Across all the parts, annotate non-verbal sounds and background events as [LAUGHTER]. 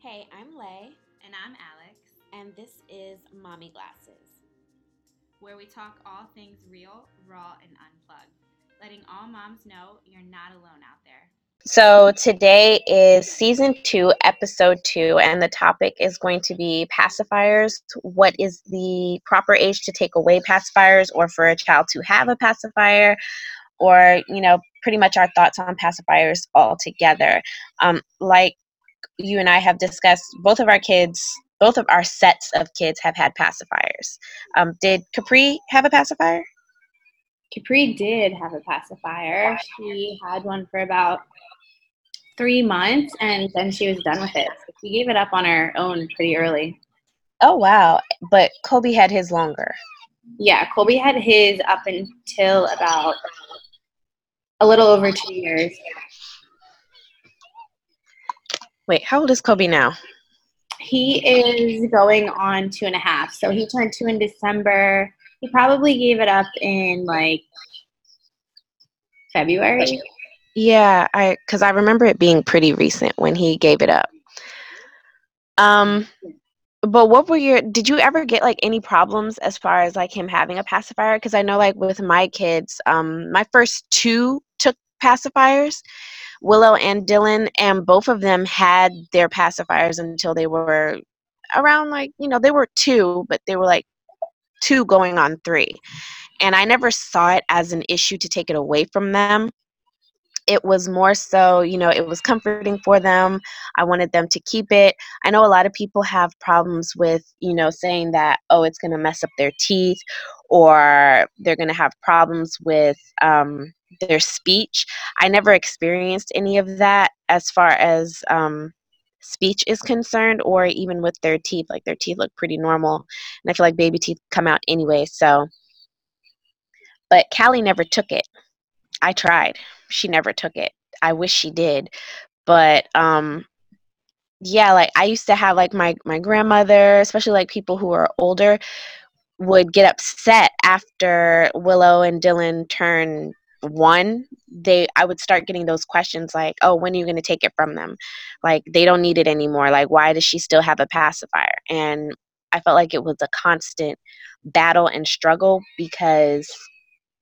Hey, I'm Lay, And I'm Alex, and this is Mommy Glasses. where we talk all things real, raw, and unplugged, letting all moms know you're not alone out there. So today is season two, episode two, and the topic is going to be pacifiers. What is the proper age to take away pacifiers or for a child to have a pacifier? Or, you know, pretty much our thoughts on pacifiers altogether. Um, like you and I have discussed, both of our kids, both of our sets of kids have had pacifiers. Um, did Capri have a pacifier? Capri did have a pacifier. She had one for about three months and then she was done with it. So she gave it up on her own pretty early. Oh, wow. But Kobe had his longer. Yeah, Colby had his up until about a little over two years. Wait, how old is Kobe now? He is going on two and a half. So he turned two in December. He probably gave it up in like February. Yeah, I because I remember it being pretty recent when he gave it up. Um, but what were your? Did you ever get like any problems as far as like him having a pacifier? Because I know like with my kids, um, my first two took pacifiers, Willow and Dylan, and both of them had their pacifiers until they were around like you know they were two, but they were like two going on three, and I never saw it as an issue to take it away from them it was more so, you know, it was comforting for them. I wanted them to keep it. I know a lot of people have problems with, you know, saying that, oh, it's going to mess up their teeth or they're going to have problems with um, their speech. I never experienced any of that as far as um, speech is concerned or even with their teeth. Like their teeth look pretty normal. And I feel like baby teeth come out anyway. So, but Callie never took it. I tried. She never took it. I wish she did. But um yeah, like I used to have like my my grandmother, especially like people who are older would get upset after Willow and Dylan turn 1. They I would start getting those questions like, "Oh, when are you going to take it from them?" Like they don't need it anymore. Like why does she still have a pacifier? And I felt like it was a constant battle and struggle because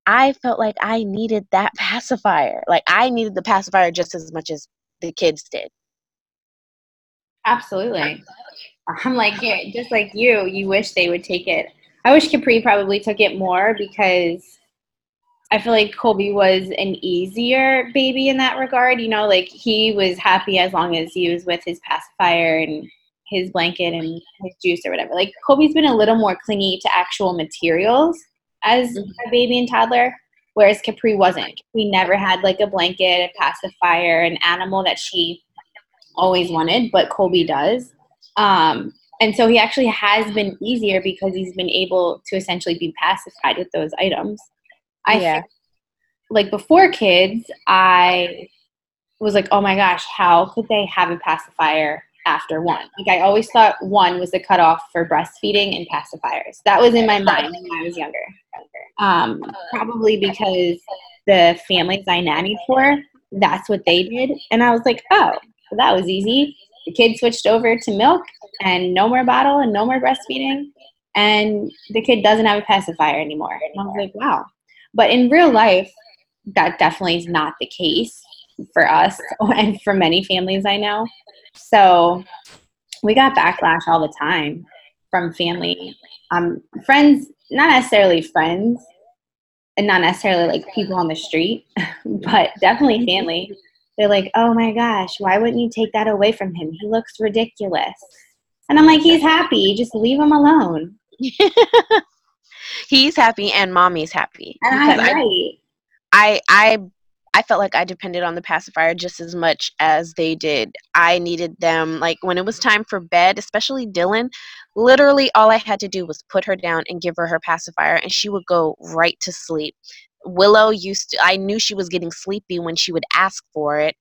I felt like I needed that [LAUGHS] pacifier. Like I needed the pacifier just as much as the kids did. Absolutely. I'm like, just like you, you wish they would take it. I wish Capri probably took it more because I feel like Colby was an easier baby in that regard. You know, like he was happy as long as he was with his pacifier and his blanket and his juice or whatever. Like Colby's been a little more clingy to actual materials as a baby and toddler, whereas Capri wasn't. We never had like a blanket, a pacifier, an animal that she always wanted, but Colby does. Um, and so he actually has been easier because he's been able to essentially be pacified with those items. I Yeah. think, like before kids, I was like, oh my gosh, how could they have a pacifier after one? Like I always thought one was the cutoff for breastfeeding and pacifiers. That was in my mind when I was younger. Um, probably because the families I nannied for, that's what they did. And I was like, oh, that was easy. The kid switched over to milk and no more bottle and no more breastfeeding. And the kid doesn't have a pacifier anymore. And I was like, wow. But in real life, that definitely is not the case for us [LAUGHS] and for many families I know. So we got backlash all the time from family, um, friends, not necessarily friends, and not necessarily like people on the street, [LAUGHS] but definitely family. They're like, oh my gosh, why wouldn't you take that away from him? He looks ridiculous. And I'm like, he's happy. Just leave him alone. [LAUGHS] He's happy and mommy's happy. And I'm I, right. I I I felt like I depended on the pacifier just as much as they did. I needed them like when it was time for bed, especially Dylan, literally all I had to do was put her down and give her her pacifier and she would go right to sleep. Willow used to I knew she was getting sleepy when she would ask for it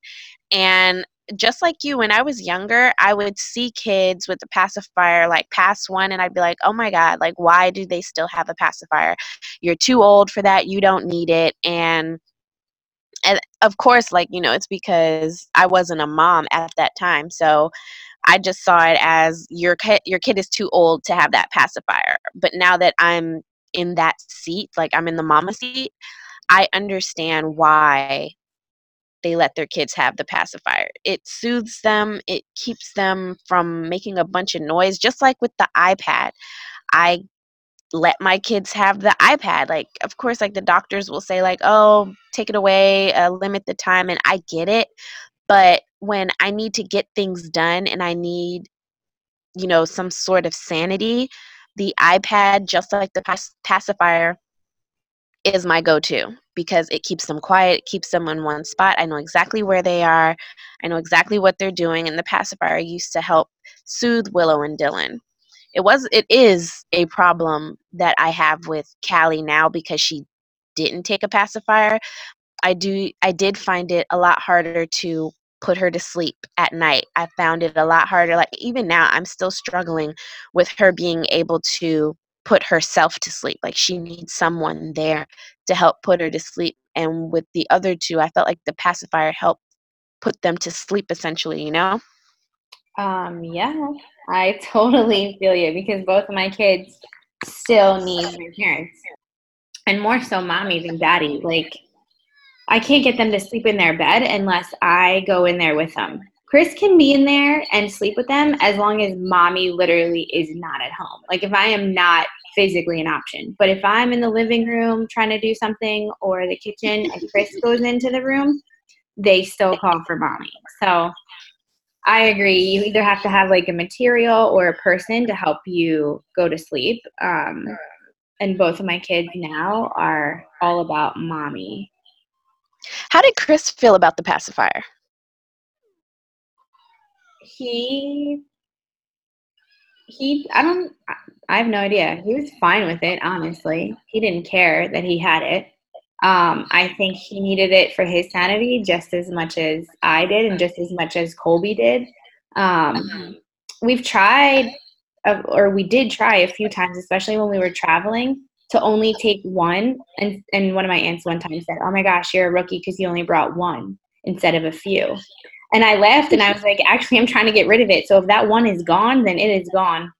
and just like you when I was younger, I would see kids with the pacifier like past one and I'd be like, "Oh my god, like why do they still have a pacifier? You're too old for that. You don't need it." And and of course like you know it's because i wasn't a mom at that time so I just saw it as your kid, your kid is too old to have that pacifier. But now that I'm in that seat, like I'm in the mama seat, I understand why they let their kids have the pacifier. It soothes them, it keeps them from making a bunch of noise, just like with the iPad. I let my kids have the iPad. Like, of course, like the doctors will say, like, oh, take it away, uh, limit the time, and I get it. But when I need to get things done and I need, you know, some sort of sanity, the iPad, just like the pac- pacifier, is my go to because it keeps them quiet, it keeps them in one spot. I know exactly where they are, I know exactly what they're doing, and the pacifier used to help soothe Willow and Dylan. It was it is a problem that I have with Callie now because she didn't take a pacifier. I do I did find it a lot harder to put her to sleep at night. I found it a lot harder like even now I'm still struggling with her being able to put herself to sleep. Like she needs someone there to help put her to sleep. And with the other two, I felt like the pacifier helped put them to sleep essentially, you know? Um, yeah, I [LAUGHS] totally feel you because both of my kids still need their parents. And more so mommy than daddy. Like I can't get them to sleep in their bed unless I go in there with them. Chris can be in there and sleep with them as long as mommy literally is not at home. Like if I am not physically an option. But if I'm in the living room trying to do something or the kitchen and Chris [LAUGHS] goes into the room, they still call for mommy. So I agree. You either have to have like a material or a person to help you go to sleep. Um, and both of my kids now are all about mommy. How did Chris feel about the pacifier? He he I don't I have no idea. He was fine with it, honestly. He didn't care that he had it. Um, I think he needed it for his sanity just as much as I did, and just as much as Colby did. Um, we've tried, uh, or we did try a few times, especially when we were traveling, to only take one. And, and one of my aunts one time said, Oh my gosh, you're a rookie because you only brought one instead of a few. And I laughed and I was like, Actually, I'm trying to get rid of it. So if that one is gone, then it is gone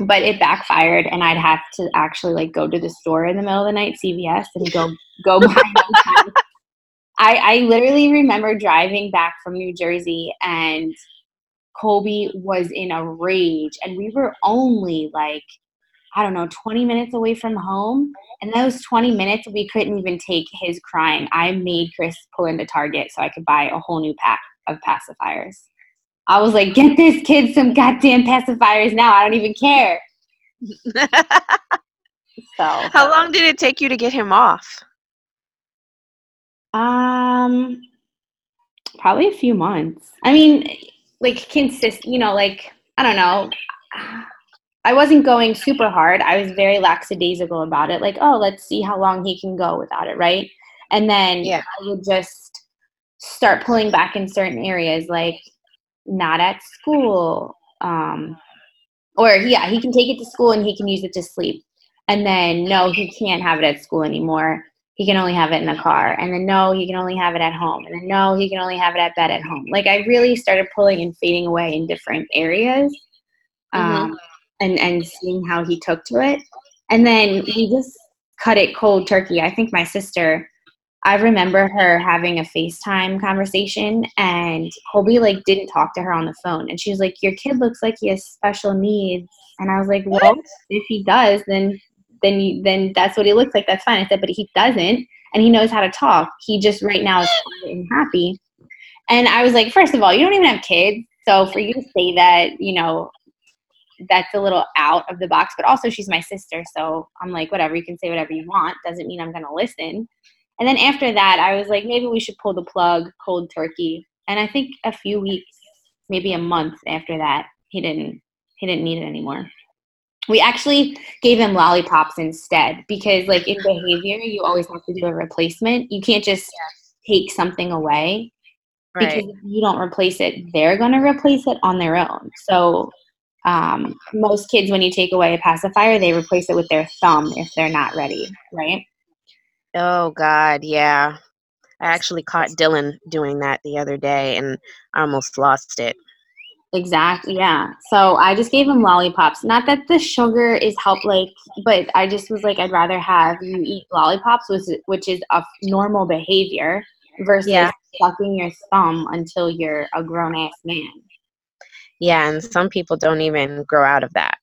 but it backfired and i'd have to actually like go to the store in the middle of the night cvs and go go buy [LAUGHS] I, I literally remember driving back from new jersey and colby was in a rage and we were only like i don't know 20 minutes away from home and those 20 minutes we couldn't even take his crying i made chris pull into target so i could buy a whole new pack of pacifiers I was like, get this kid some goddamn pacifiers now. I don't even care. [LAUGHS] so how long did it take you to get him off? Um probably a few months. I mean, like consist you know, like I don't know. I wasn't going super hard. I was very lackadaisical about it. Like, oh, let's see how long he can go without it, right? And then yeah. I would just start pulling back in certain areas. Like, not at school. Um, or yeah, he can take it to school and he can use it to sleep. And then no, he can't have it at school anymore. He can only have it in the car. And then no, he can only have it at home. And then no, he can only have it at bed at home. Like I really started pulling and fading away in different areas. Um, mm-hmm. And and seeing how he took to it. And then we just cut it cold turkey. I think my sister I remember her having a FaceTime conversation and Colby like didn't talk to her on the phone and she was like, Your kid looks like he has special needs and I was like, Well, if he does, then then you, then that's what he looks like. That's fine. I said, but he doesn't and he knows how to talk. He just right now is and happy. And I was like, first of all, you don't even have kids. So for you to say that, you know, that's a little out of the box, but also she's my sister. So I'm like, whatever, you can say whatever you want. Doesn't mean I'm going to listen. And then after that, I was like, maybe we should pull the plug, cold turkey. And I think a few weeks, maybe a month after that, he didn't he didn't need it anymore. We actually gave him lollipops instead because, like in behavior, you always have to do a replacement. You can't just take something away right. because if you don't replace it, they're going to replace it on their own. So um, most kids, when you take away a pacifier, they replace it with their thumb if they're not ready, right? Oh God, yeah. I actually caught Dylan doing that the other day and I almost lost it. Exactly. Yeah. So I just gave him lollipops. Not that the sugar is help like, but I just was like, I'd rather have you eat lollipops, which is, which is a normal behavior, versus Yeah. sucking your thumb until you're a grown ass man. Yeah, and some people don't even grow out of that.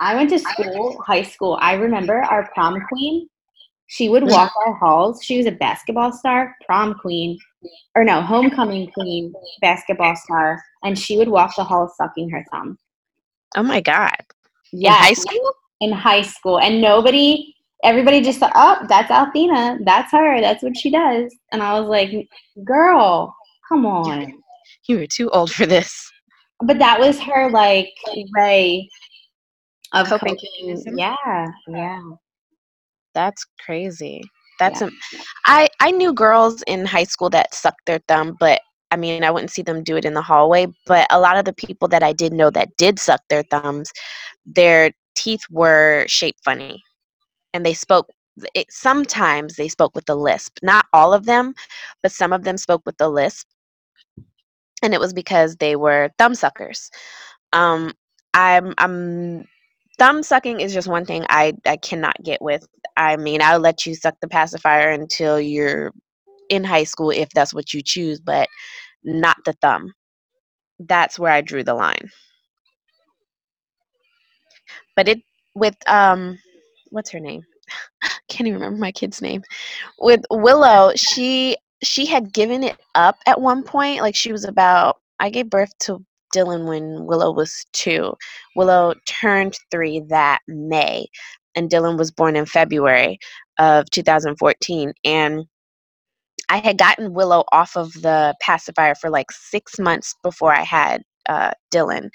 I went to school, high school. I remember our prom queen. She would mm-hmm. walk our halls. She was a basketball star, prom queen, or no, homecoming queen, basketball star, and she would walk the halls sucking her thumb. Oh my god. Yeah, In high school? in high school, and nobody, everybody just thought, oh, that's Althena, that's her, that's what she does. And I was like, girl, come on. You were too old for this. But that was her like way of Coping. Yeah, yeah. That's crazy. That's Yeah. am- I I knew girls in high school that sucked their thumb, but I mean, I wouldn't see them do it in the hallway, but a lot of the people that I did know that did suck their thumbs, their teeth were shaped funny. And they spoke it, sometimes they spoke with a lisp. Not all of them, but some of them spoke with a lisp. And it was because they were thumb suckers. Um I'm I'm thumb sucking is just one thing I, I cannot get with. I mean, I'll let you suck the pacifier until you're in high school if that's what you choose, but not the thumb. That's where I drew the line. But it with um what's her name? [LAUGHS] Can't even remember my kid's name. With Willow, she she had given it up at one point. Like she was about I gave birth to Dylan when Willow was two. Willow turned three that May, and Dylan was born in February of 2014. And I had gotten Willow off of the pacifier for like six months before I had uh, Dylan.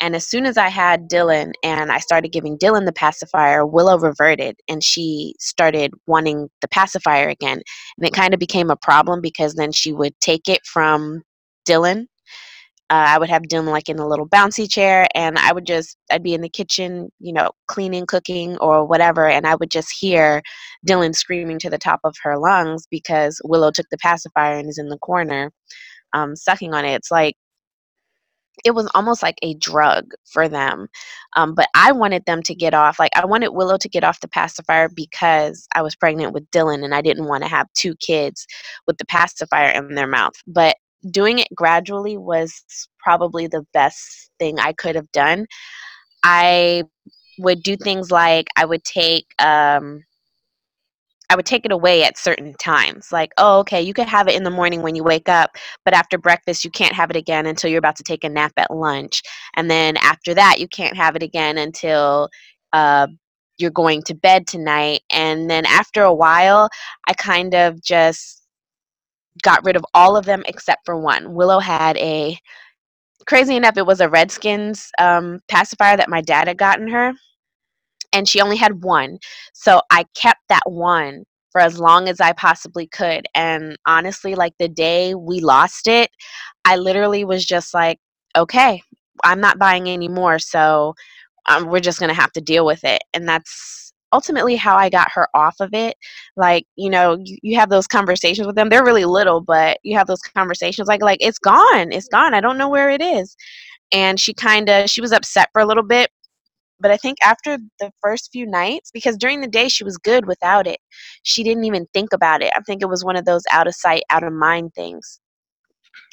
And as soon as I had Dylan and I started giving Dylan the pacifier, Willow reverted and she started wanting the pacifier again. And it kind of became a problem because then she would take it from Dylan uh, I would have Dylan like in a little bouncy chair, and I would just I'd be in the kitchen, you know, cleaning, cooking, or whatever, and I would just hear Dylan screaming to the top of her lungs because Willow took the pacifier and is in the corner, um, sucking on it. It's like it was almost like a drug for them. Um, but I wanted them to get off. Like I wanted Willow to get off the pacifier because I was pregnant with Dylan, and I didn't want to have two kids with the pacifier in their mouth. But doing it gradually was probably the best thing I could have done. I would do things like I would take um I would take it away at certain times. Like, oh, okay, you could have it in the morning when you wake up, but after breakfast, you can't have it again until you're about to take a nap at lunch. And then after that, you can't have it again until uh, you're going to bed tonight. And then after a while, I kind of just got rid of all of them except for one. Willow had a crazy enough, it was a Redskins um, pacifier that my dad had gotten her, and she only had one. So I kept that one for as long as I possibly could. And honestly, like the day we lost it, I literally was just like, okay, I'm not buying any more. So um, we're just going to have to deal with it. And that's ultimately how I got her off of it. Like, you know, you, you have those conversations with them. They're really little, but you have those conversations like, like, it's gone. It's gone. I don't know where it is. And she kind of, she was upset for a little bit. But I think after the first few nights, because during the day she was good without it, she didn't even think about it. I think it was one of those out of sight, out of mind things.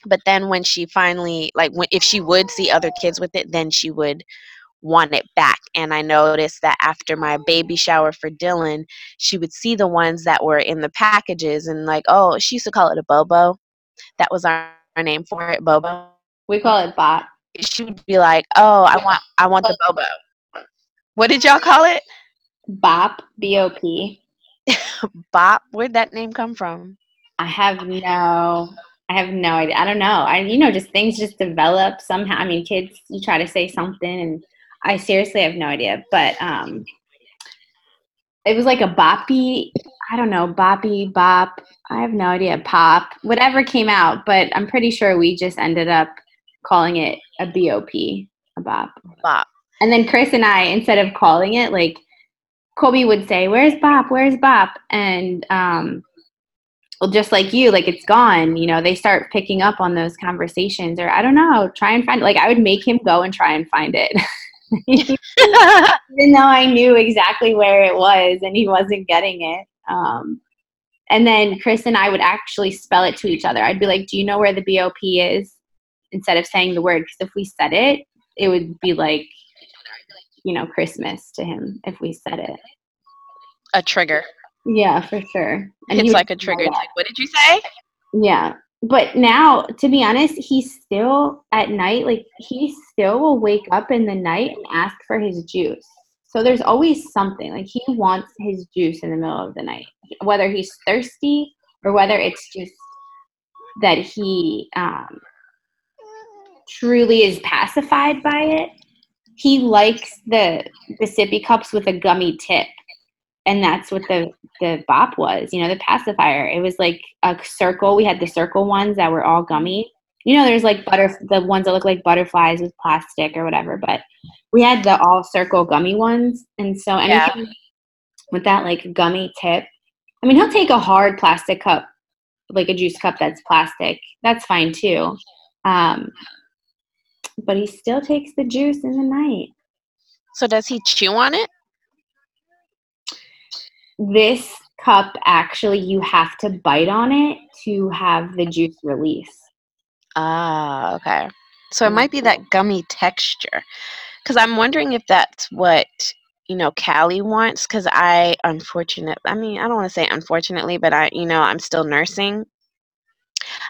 But then when she finally, like, when, if she would see other kids with it, then she would want it back. And I noticed that after my baby shower for Dylan, she would see the ones that were in the packages and, like, oh, she used to call it a Bobo. That was our, our name for it, Bobo. We call it bot. She would be like, oh, I want, I want the Bobo. What did y'all call it? Bop, B O P. [LAUGHS] Bop. Where'd that name come from? I have no I have no idea. I don't know. I you know, just things just develop somehow. I mean, kids you try to say something and I seriously have no idea. But um it was like a boppy, I don't know, boppy, bop, I have no idea, pop, whatever came out, but I'm pretty sure we just ended up calling it a BOP, a bop. Bop. And then Chris and I, instead of calling it, like Kobe would say, "Where's Bop? Where's Bop?" And um, well, just like you, like it's gone. You know, they start picking up on those conversations, or I don't know, try and find. It. Like I would make him go and try and find it, [LAUGHS] [LAUGHS] even though I knew exactly where it was, and he wasn't getting it. Um, and then Chris and I would actually spell it to each other. I'd be like, "Do you know where the BOP is?" Instead of saying the word, because if we said it, it would be like, you know, Christmas to him if we said it. a trigger. Yeah, for sure. And it's like a trigger. like, what did you say? Yeah. But now, to be honest, he still at night, like he still will wake up in the night and ask for his juice. So there's always something. Like he wants his juice in the middle of the night, whether he's thirsty or whether it's just that he um, truly is pacified by it. He likes the the sippy cups with a gummy tip. And that's what the the bop was you know the pacifier. It was like a circle. We had the circle ones that were all gummy. You know there's like butter the ones that look like butterflies with plastic or whatever but we had the all circle gummy ones. And so Yeah. anything with that like gummy tip i mean he'll take a hard plastic cup like a juice cup that's plastic. That's fine too. Um but he still takes the juice in the night So does he chew on it? this cup actually you have to bite on it to have the juice release Ah, okay. So it might be that gummy texture. Because I'm wondering if that's what, you know, Callie wants. Because I, unfortunate, I mean, I don't want to say unfortunately, but I, you know, I'm still nursing.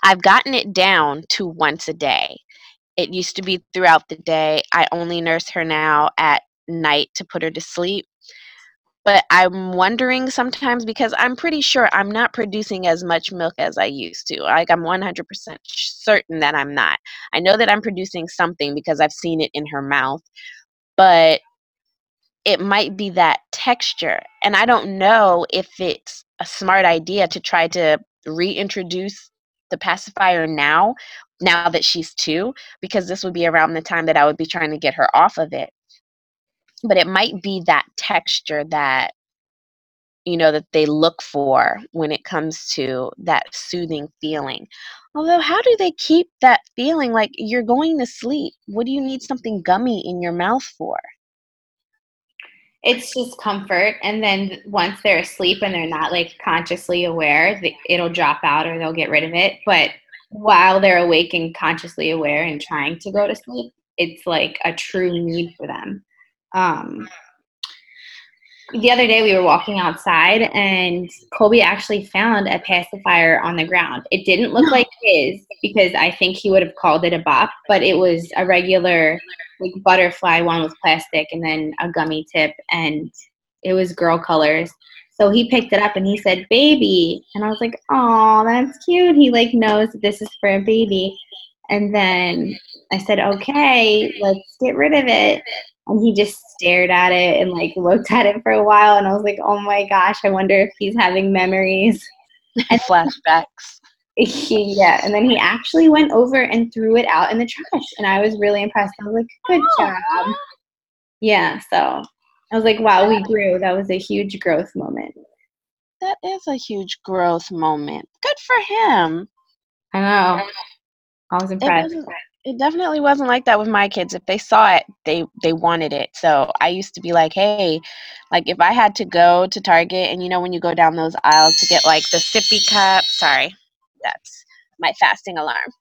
I've gotten it down to once a day. It used to be throughout the day. I only nurse her now at night to put her to sleep. But I'm wondering sometimes because I'm pretty sure I'm not producing as much milk as I used to. Like I'm 100% certain that I'm not. I know that I'm producing something because I've seen it in her mouth, but it might be that texture. And I don't know if it's a smart idea to try to reintroduce the pacifier now, now that she's two, because this would be around the time that I would be trying to get her off of it. But it might be that texture that you know that they look for when it comes to that soothing feeling although how do they keep that feeling like you're going to sleep what do you need something gummy in your mouth for it's just comfort. And then once they're asleep and they're not like consciously aware it'll drop out or they'll get rid of it. But while they're awake and consciously aware and trying to go to sleep it's like a true need for them. Um, the other day we were walking outside and Colby actually found a pacifier on the ground. It didn't look [GASPS] like his because I think he would have called it a bop, but it was a regular like butterfly one with plastic and then a gummy tip and it was girl colors. So he picked it up and he said, "Baby," and I was like, "Oh, that's cute." He like knows that this is for a baby. And then I said, "Okay, let's get rid of it." And he just stared at it and like looked at it for a while and I was like, "Oh my gosh, I wonder if he's having memories." And [LAUGHS] flashbacks yeah, and then he actually went over and threw it out in the trash and I was really impressed. I was like, "Good oh, job." Yeah, so I was like, "Wow, we grew." That was a huge growth moment. that is a huge growth moment good for him I know. I was it, impressed. wasn't, it definitely wasn't like that with my kids. If they saw it they they wanted it. So i used to be like hey like if i had to go to target and you know when you go down those aisles to get like the sippy cup sorry that's my fasting alarm.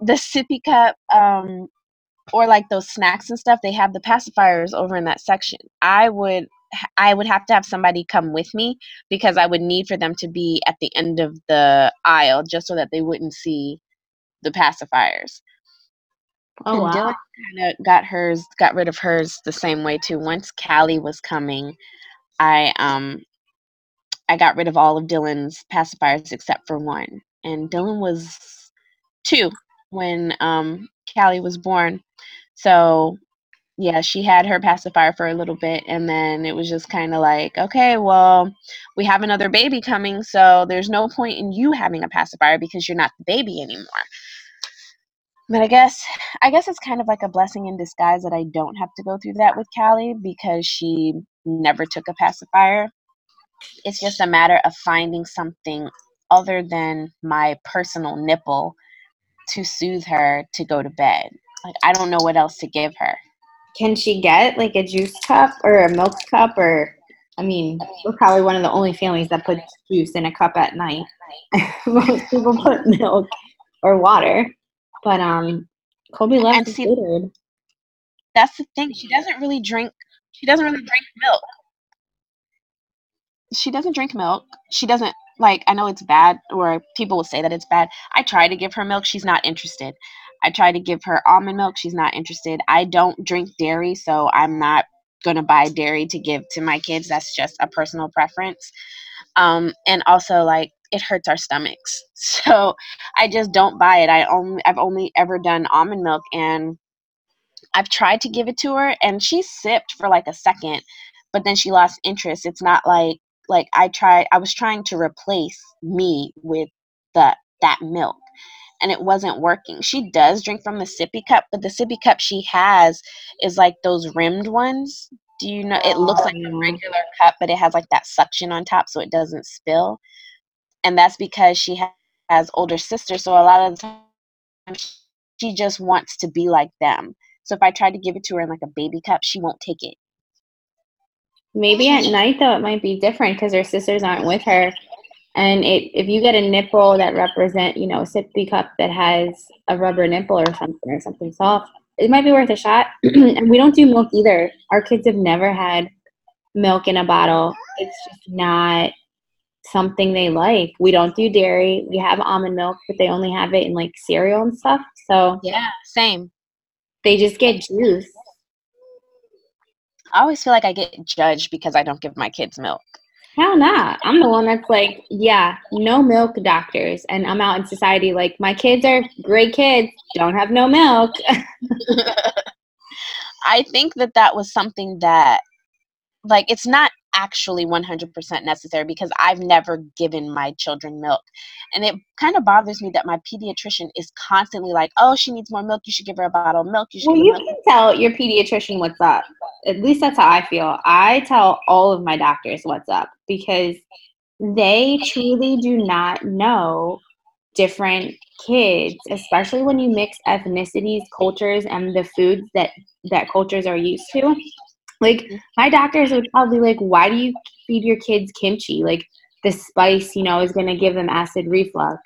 The sippy cup um or like those snacks and stuff they have the pacifiers over in that section. I would i would have to have somebody come with me because i would need for them to be at the end of the aisle just so that they wouldn't see the pacifiers Oh and wow. Dylan kind of got hers, got rid of hers the same way too. Once Callie was coming, I um I got rid of all of Dylan's pacifiers except for one. And Dylan was two when um Callie was born. So yeah, she had her pacifier for a little bit and then it was just kind of like, okay, well, we have another baby coming, so there's no point in you having a pacifier because you're not the baby anymore. But I guess I guess it's kind of like a blessing in disguise that I don't have to go through that with Callie because she never took a pacifier. It's just a matter of finding something other than my personal nipple to soothe her to go to bed. Like I don't know what else to give her. Can she get like a juice cup or a milk cup or I mean, we're probably one of the only families that put juice in a cup at night. [LAUGHS] Most people put milk or water. But um Kobe left And see-. That's the thing. She doesn't really drink. She doesn't really drink milk. She doesn't drink milk. She doesn't like. I know it's bad, or people will say that it's bad. I try to give her milk. She's not interested. I try to give her almond milk. She's not interested. I don't drink dairy, so I'm not gonna buy dairy to give to my kids. That's just a personal preference. Um, and also like it hurts our stomachs, [LAUGHS] so I just don't buy it. I only I've only ever done almond milk and I've tried to give it to her and she sipped for like a second, but then she lost interest. It's not like like I tried I was trying to replace me with the that milk and it wasn't working. She does drink from the sippy cup, but the sippy cup she has is like those rimmed ones. Do you know it looks like a Oh. regular cup, but it has like that suction on top so it doesn't spill. And that's because she has older sisters, so a lot of the time she just wants to be like them. So if I try to give it to her in like a baby cup, she won't take it. Maybe at night though it might be different because her sisters aren't with her. And it, if you get a nipple that represent, you know, a sippy cup that has a rubber nipple or something or something soft, it might be worth a shot. [CLEARS THROAT] and we don't do milk either. Our kids have never had milk in a bottle. It's just not something they like. We don't do dairy. We have almond milk, but they only have it in like cereal and stuff. So Yeah, same. they just get juice. I always feel like I get judged because I don't give my kids milk. Hell nah. I'm the one that's like, yeah, no milk doctors. And I'm out in society like, my kids are great kids, don't have no milk. [LAUGHS] [LAUGHS] I think that that was something that, like, it's not actually 100% necessary because I've never given my children milk. And it kind of bothers me that my pediatrician is constantly like, oh, she needs more milk. You should give her a bottle of milk. You should well, you milk. can tell your pediatrician what's up. At least that's how I feel. I tell all of my doctors what's up because they truly do not know different kids, especially when you mix ethnicities, cultures, and the foods that that cultures are used to. Like mm-hmm. my doctors would probably like, why do you feed your kids kimchi? Like the spice, you know, is going to give them acid reflux,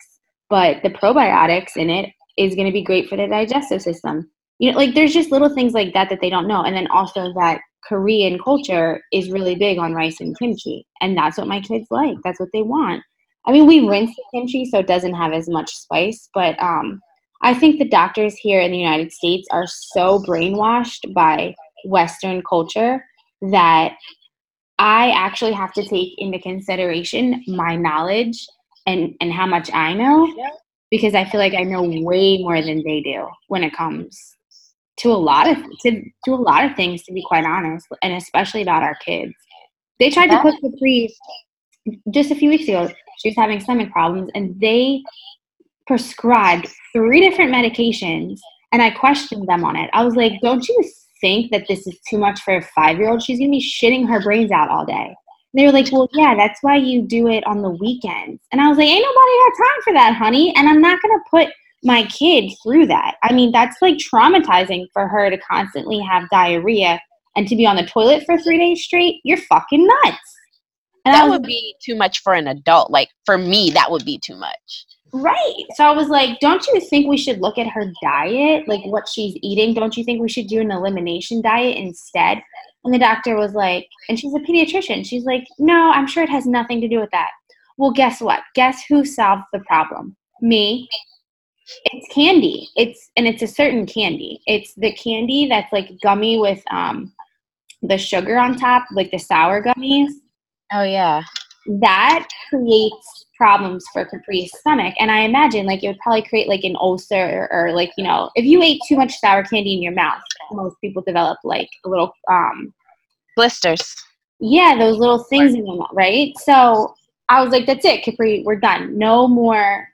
but the probiotics in it is going to be great for the digestive system. You know, like there's just little things like that that they don't know, and then also that Korean culture is really big on rice and kimchi, and that's what my kids like. That's what they want. I mean, we rinse the kimchi so it doesn't have as much spice, but um, I think the doctors here in the United States are so brainwashed by Western culture that I actually have to take into consideration my knowledge and, and how much I know because I feel like I know way more than they do when it comes to a lot of to, to a lot of things to be quite honest and especially about our kids. They tried to put the Capri just a few weeks ago. She was having stomach problems and they prescribed three different medications and I questioned them on it. I was like, don't you think that this is too much for a five year old? She's gonna be shitting her brains out all day. They were like, well, yeah, that's why you do it on the weekends. And I was like, ain't nobody got time for that, honey. And I'm not gonna put my kid through that. I mean, that's like traumatizing for her to constantly have diarrhea and to be on the toilet for three days straight. You're fucking nuts. And That was would be too much for an adult. Like, for me, that would be too much. Right. So I was like, don't you think we should look at her diet, like what she's eating? Don't you think we should do an elimination diet instead? And the doctor was like, and she's a pediatrician. She's like, no, I'm sure it has nothing to do with that. Well, guess what? Guess who solved the problem? Me. It's candy. It's and it's a certain candy. It's the candy that's like gummy with um the sugar on top, like the sour gummies Oh, yeah. that creates problems for Capri's stomach. And I imagine like it would probably create like an ulcer or, or, like, you know, if you ate too much sour candy in your mouth, most people develop like a little um Blisters. yeah, those little things in your mouth, right? So I was like, that's it, Capri, we're done. No more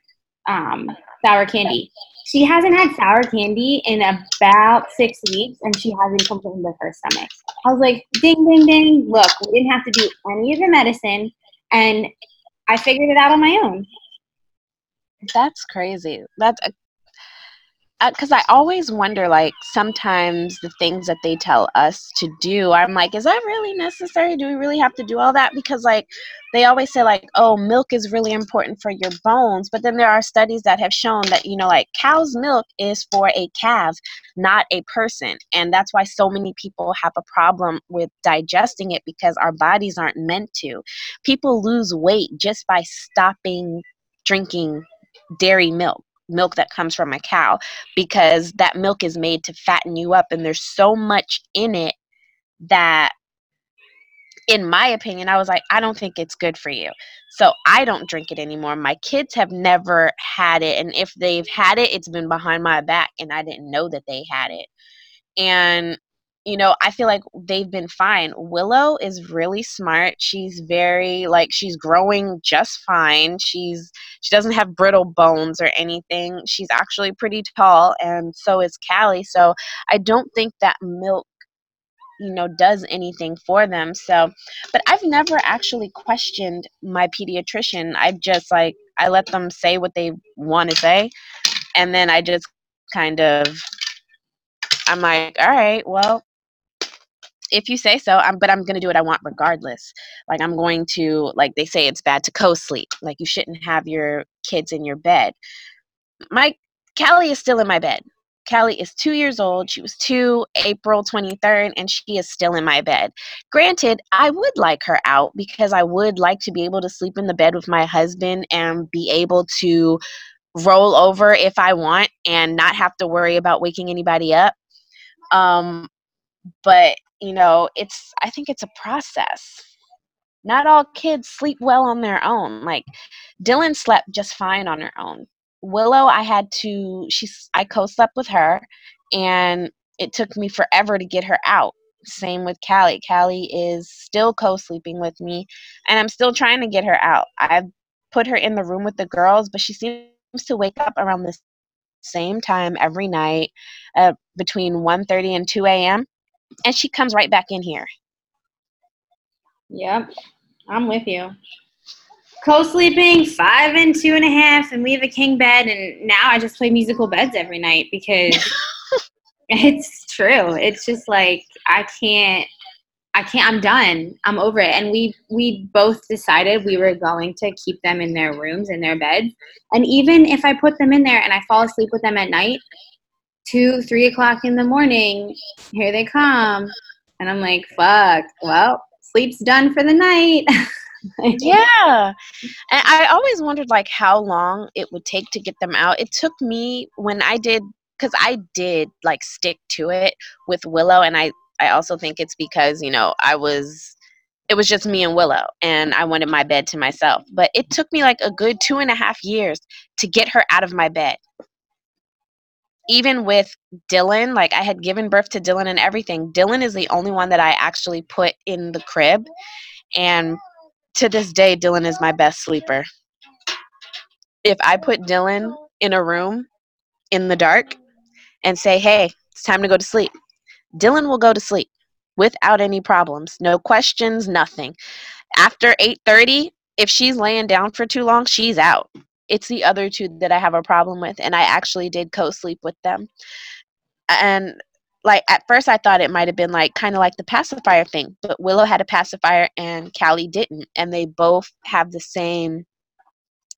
um sour candy. She hasn't had sour candy in about six weeks and she hasn't complained of her stomach. I was like, ding, ding, ding. Look, we didn't have to do any of the medicine and I figured it out on my own. That's crazy. That's Uh, because I always wonder, like, sometimes the things that they tell us to do, I'm like, is that really necessary? Do we really have to do all that? Because, like, they always say, like, oh, milk is really important for your bones. But then there are studies that have shown that, you know, like, cow's milk is for a calf, not a person. And that's why so many people have a problem with digesting it because our bodies aren't meant to. People lose weight just by stopping drinking dairy milk milk that comes from a cow because that milk is made to fatten you up and there's so much in it that in my opinion i was like i don't think it's good for you. So i don't drink it anymore. My kids have never had it and if they've had it it's been behind my back and i didn't know that they had it. And you know, I feel like they've been fine. Willow is really smart. She's very like she's growing just fine. She's she doesn't have brittle bones or anything. She's actually pretty tall and so is Callie. So I don't think that milk you know does anything for them. So, but I've never actually questioned my pediatrician. I just like I let them say what they want to say and then I just kind of I'm like, all right, well, if you say so i'm but i'm going to do what i want regardless. Like i'm going to like they say it's bad to co-sleep like you shouldn't have your kids in your bed. My callie is still in my bed. Callie is two years old. She was two april 23rd and she is still in my bed. Granted i would like her out because i would like to be able to sleep in the bed with my husband and be able to roll over if i want and not have to worry about waking anybody up. Um but you know it's i think it's a process. Not all kids sleep well on their own like dylan slept just fine on her own. Willow i had to she's i co-slept with her and it took me forever to get her out. Same with callie. Callie is still co-sleeping with me and i'm still trying to get her out. I've put her in the room with the girls but she seems to wake up around the same time every night uh, between 1.30 and 2 a.m and she comes right back in here. Yep, I'm with you. Co-sleeping five and two and a half, and we have a king bed, and now I just play musical beds every night because [LAUGHS] it's true. It's just like I can't. I can't. I'm done. I'm over it. And we we both decided we were going to keep them in their rooms, in their beds. And even if I put them in there and I fall asleep with them at night, two, three o'clock in the morning, here they come. And I'm like, fuck, well, sleep's done for the night. [LAUGHS] yeah. And I always wondered like how long it would take to get them out. It took me when I did cuz I did like stick to it with Willow and I I also think it's because, you know, I was it was just me and Willow and I wanted my bed to myself. But it took me like a good two and a half years to get her out of my bed even with Dylan, like I had given birth to Dylan and everything, Dylan is the only one that I actually put in the crib. And to this day, Dylan is my best sleeper. If I put Dylan in a room in the dark and say, hey, it's time to go to sleep, Dylan will go to sleep without any problems. No questions, nothing. After 8:30, if she's laying down for too long, she's out it's the other two that I have a problem with, and I actually did co sleep with them. And like at first, I thought it might have been like kind of like the pacifier thing, but Willow had a pacifier and Callie didn't, and they both have the same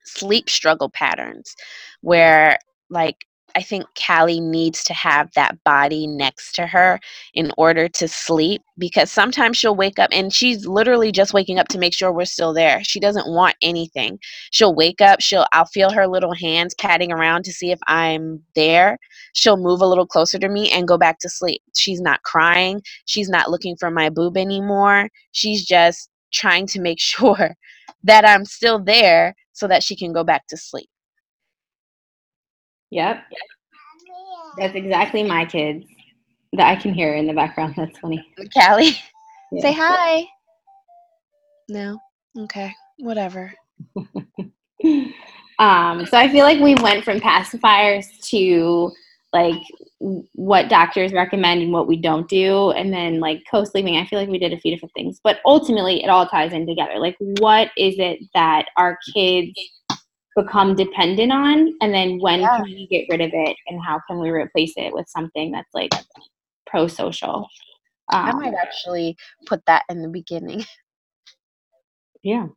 sleep struggle patterns where like I think Callie needs to have that body next to her in order to sleep because sometimes she'll wake up and she's literally just waking up to make sure we're still there. She doesn't want anything. She'll wake up, she'll I'll feel her little hands patting around to see if I'm there. She'll move a little closer to me and go back to sleep. She's not crying, she's not looking for my boob anymore. She's just trying to make [LAUGHS] sure that I'm still there so that she can go back to sleep. Yep. That's exactly my kids that I can hear in the background. [LAUGHS] That's funny. Callie, yeah. say hi. No. Okay. Whatever. [LAUGHS] um, so I feel like we went from pacifiers to like what doctors recommend and what we don't do and then like co-sleeping i feel like we did a few different things but ultimately it all ties in together like what is it that our kids become dependent on and then when Yeah. can we get rid of it and how can we replace it with something that's like pro-social? I um, might actually put that in the beginning, [LAUGHS] yeah.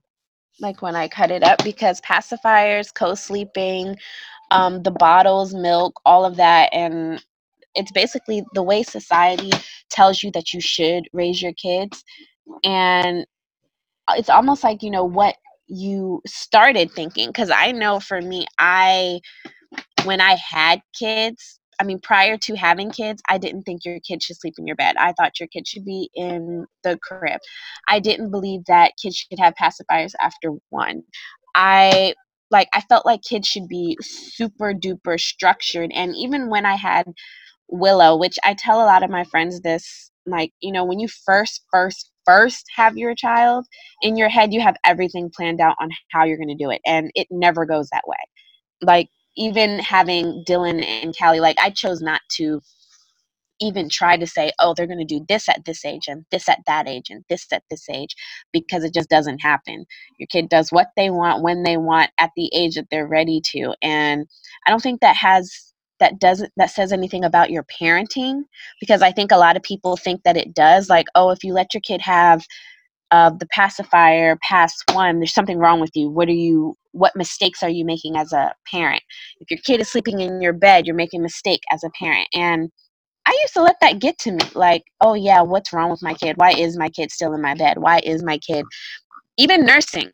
Like when I cut it up, because pacifiers, co-sleeping, um, the bottles, milk, all of that, and it's basically the way society tells you that you should raise your kids, and it's almost like you know what you started thinking. Because I know for me, I when I had kids, I mean, prior to having kids, I didn't think your kid should sleep in your bed. I thought your kid should be in the crib. I didn't believe that kids should have pacifiers after one. I like I felt like kids should be super duper structured and even when I had Willow, which I tell a lot of my friends this like, you know, when you first first first have your child, in your head you have everything planned out on how you're going to do it and it never goes that way. Like even having Dylan and Callie, like I chose not to even try to say, oh, they're going to do this at this age and this at that age and this at this age because it just doesn't happen. Your kid does what they want when they want at the age that they're ready to. And I don't think that has that doesn't that says anything about your parenting because I think a lot of people think that it does like oh if you let your kid have uh, the pacifier past one there's something wrong with you. What are you what mistakes are you making as a parent? If your kid is sleeping in your bed you're making a mistake as a parent. And i used to let that get to me like oh yeah what's wrong with my kid? Why is my kid still in my bed? Why is my kid even nursing.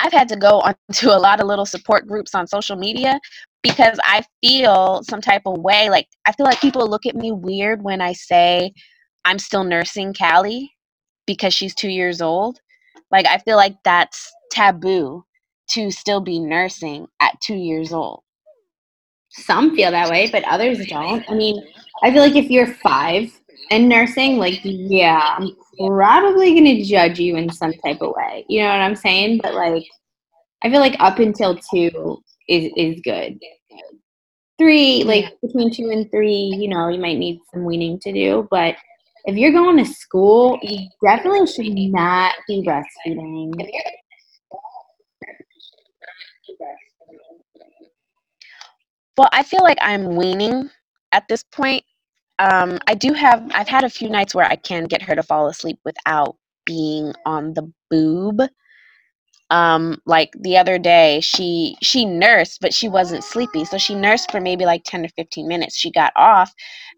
I've had to go [LAUGHS] onto a lot of little support groups on social media because i feel some type of way like i feel like people look at me weird when i say i'm still nursing callie because she's two years old. Like I feel like that's taboo to still be nursing at two years old. some feel that way but others don't i mean i feel like if you're five and nursing like yeah i'm probably going to judge you in some type of way you know what i'm saying but like i feel like up until two is is good three like between two and three you know you might need some weaning to do but if you're going to school you definitely should not be breastfeeding Well, I feel like I'm weaning at this point. Um, I do have, I've had a few nights where I can get her to fall asleep without being on the boob. Um, like the other day, she she nursed, but she wasn't sleepy, so she nursed for maybe like ten to fifteen minutes. She got off,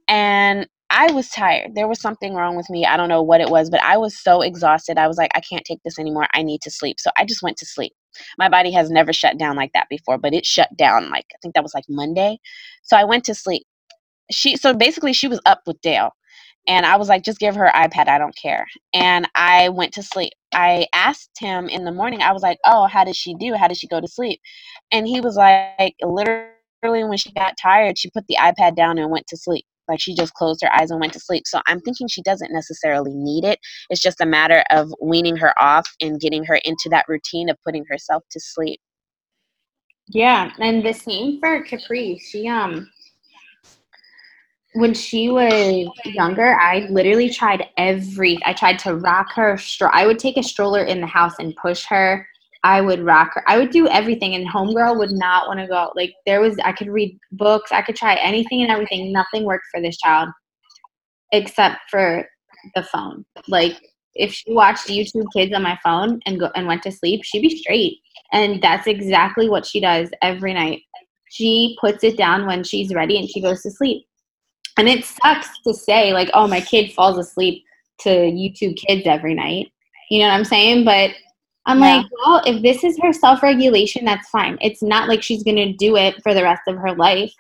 and I was tired. There was something wrong with me. I don't know what it was, but I was so exhausted. I was like, I can't take this anymore. I need to sleep. So I just went to sleep. My body has never shut down like that before, but it shut down like I think that was like Monday. So I went to sleep. She so basically she was up with Dale. And I was like, just give her iPad. I don't care. And I went to sleep. I asked him in the morning, I was like, oh, how did she do? How did she go to sleep? And he was like, literally, when she got tired, she put the iPad down and went to sleep. Like she just closed her eyes and went to sleep. So I'm thinking she doesn't necessarily need it. It's just a matter of weaning her off and getting her into that routine of putting herself to sleep. Yeah, and the same for Capri. She um when she was younger, I literally tried every I tried to rock her stro- I would take a stroller in the house and push her. I would rock her. I would do everything and homegirl would not want to go. Like there was I could read books, I could try anything and everything. Nothing worked for this child except for the phone. Like if she watched YouTube Kids on my phone and go and went to sleep, she'd be straight. And that's exactly what she does every night. She puts it down when she's ready and she goes to sleep. And it sucks to say, like, oh, my kid falls asleep to YouTube Kids every night. You know what I'm saying? But I'm Yeah. like, well, if this is her self regulation, that's fine. It's not like she's going to do it for the rest of her life.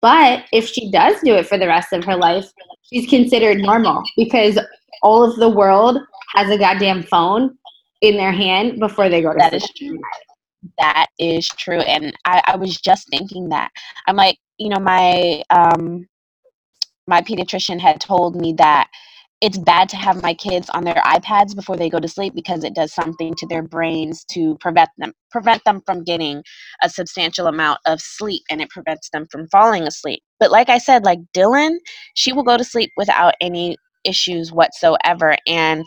But if she does do it for the rest of her life, she's considered normal because all of the world has a goddamn phone in their hand before they go to That sleep. is true. That is true. And I, I was just thinking that. I'm like, you know, my um my pediatrician had told me that it's bad to have my kids on their iPads before they go to sleep because it does something to their brains to prevent them prevent them from getting a substantial amount of sleep and it prevents them from falling asleep. But like I said, like Dylan, she will go to sleep without any issues whatsoever and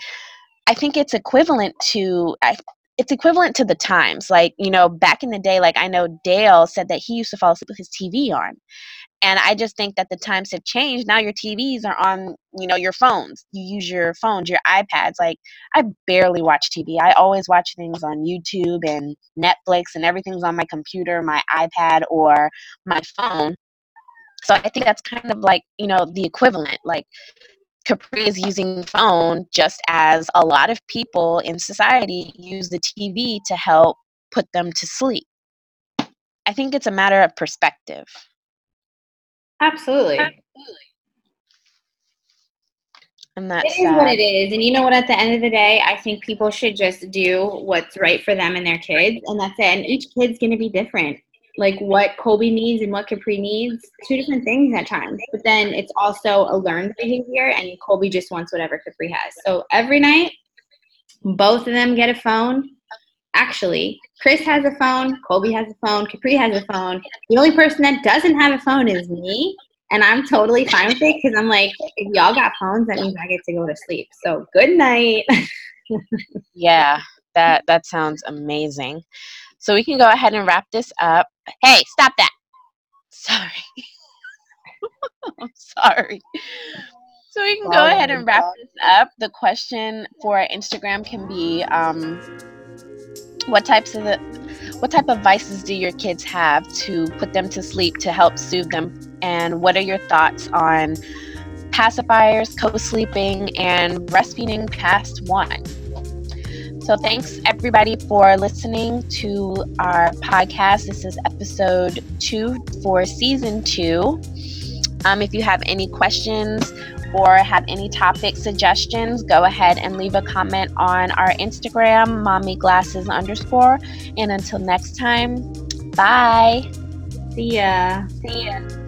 I think it's equivalent to I, it's equivalent to the times. Like, you know, back in the day, like I know Dale said that he used to fall asleep with his TV on. And I just think that the times have changed. Now your TVs are on, you know, your phones. You use your phones, your iPads. Like I barely watch TV. I always watch things on YouTube and Netflix and everything's on my computer, my iPad or my phone. So I think that's kind of like, you know, the equivalent. Like Capri is using phone just as a lot of people in society use the TV to help put them to sleep. I think it's a matter of perspective. Absolutely. Absolutely. And that's It is sad. what it is. And you know what? At the end of the day, I think people should just do what's right for them and their kids. And that's it. And each kid's going to be different. Like what Colby needs and what Capri needs, two different things at times. But then it's also a learned behavior, and Colby just wants whatever Capri has. So every night, both of them get a phone. Actually, Chris has a phone, Colby has a phone, Capri has a phone. The only person that doesn't have a phone is me and I'm totally fine with it because I'm like, if y'all got phones, that means I get to go to sleep. So good night. [LAUGHS] Yeah, that that sounds amazing. So we can go ahead and wrap this up. Hey, stop that. Sorry. [LAUGHS] I'm sorry. So we can go ahead and wrap this up. The question for Instagram can be um, what types of the, what type of vices do your kids have to put them to sleep to help soothe them and what are your thoughts on pacifiers, co-sleeping and breastfeeding past 1? So, thanks everybody for listening to our podcast. This is episode two for season two. Um, if you have any questions or have any topic suggestions, go ahead and leave a comment on our Instagram, mommy glasses underscore. And until next time, bye. See ya. See ya.